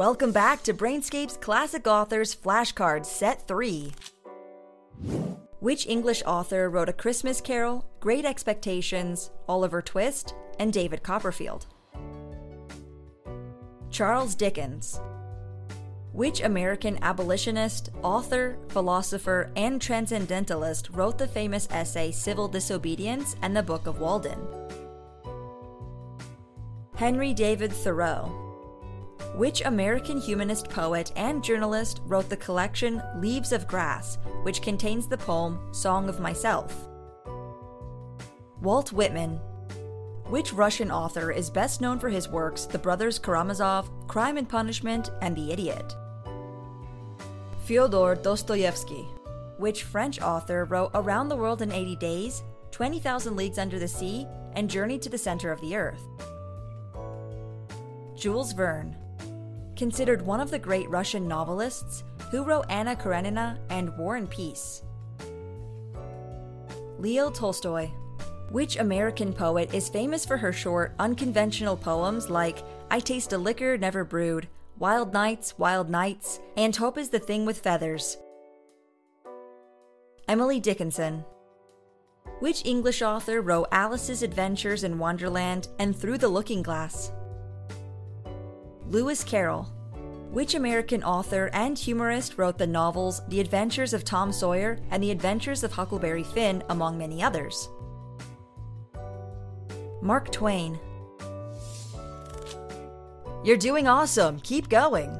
Welcome back to Brainscape's Classic Authors Flashcard Set 3. Which English author wrote A Christmas Carol, Great Expectations, Oliver Twist, and David Copperfield? Charles Dickens. Which American abolitionist, author, philosopher, and transcendentalist wrote the famous essay Civil Disobedience and the Book of Walden? Henry David Thoreau. Which American humanist poet and journalist wrote the collection Leaves of Grass, which contains the poem Song of Myself? Walt Whitman. Which Russian author is best known for his works The Brothers Karamazov, Crime and Punishment, and The Idiot? Fyodor Dostoevsky. Which French author wrote Around the World in 80 Days, 20,000 Leagues Under the Sea, and Journey to the Center of the Earth? Jules Verne. Considered one of the great Russian novelists, who wrote Anna Karenina and War and Peace? Leo Tolstoy. Which American poet is famous for her short, unconventional poems like I Taste a Liquor Never Brewed, Wild Nights, Wild Nights, and Hope is the Thing with Feathers? Emily Dickinson. Which English author wrote Alice's Adventures in Wonderland and Through the Looking Glass? Lewis Carroll. Which American author and humorist wrote the novels The Adventures of Tom Sawyer and The Adventures of Huckleberry Finn, among many others? Mark Twain. You're doing awesome. Keep going.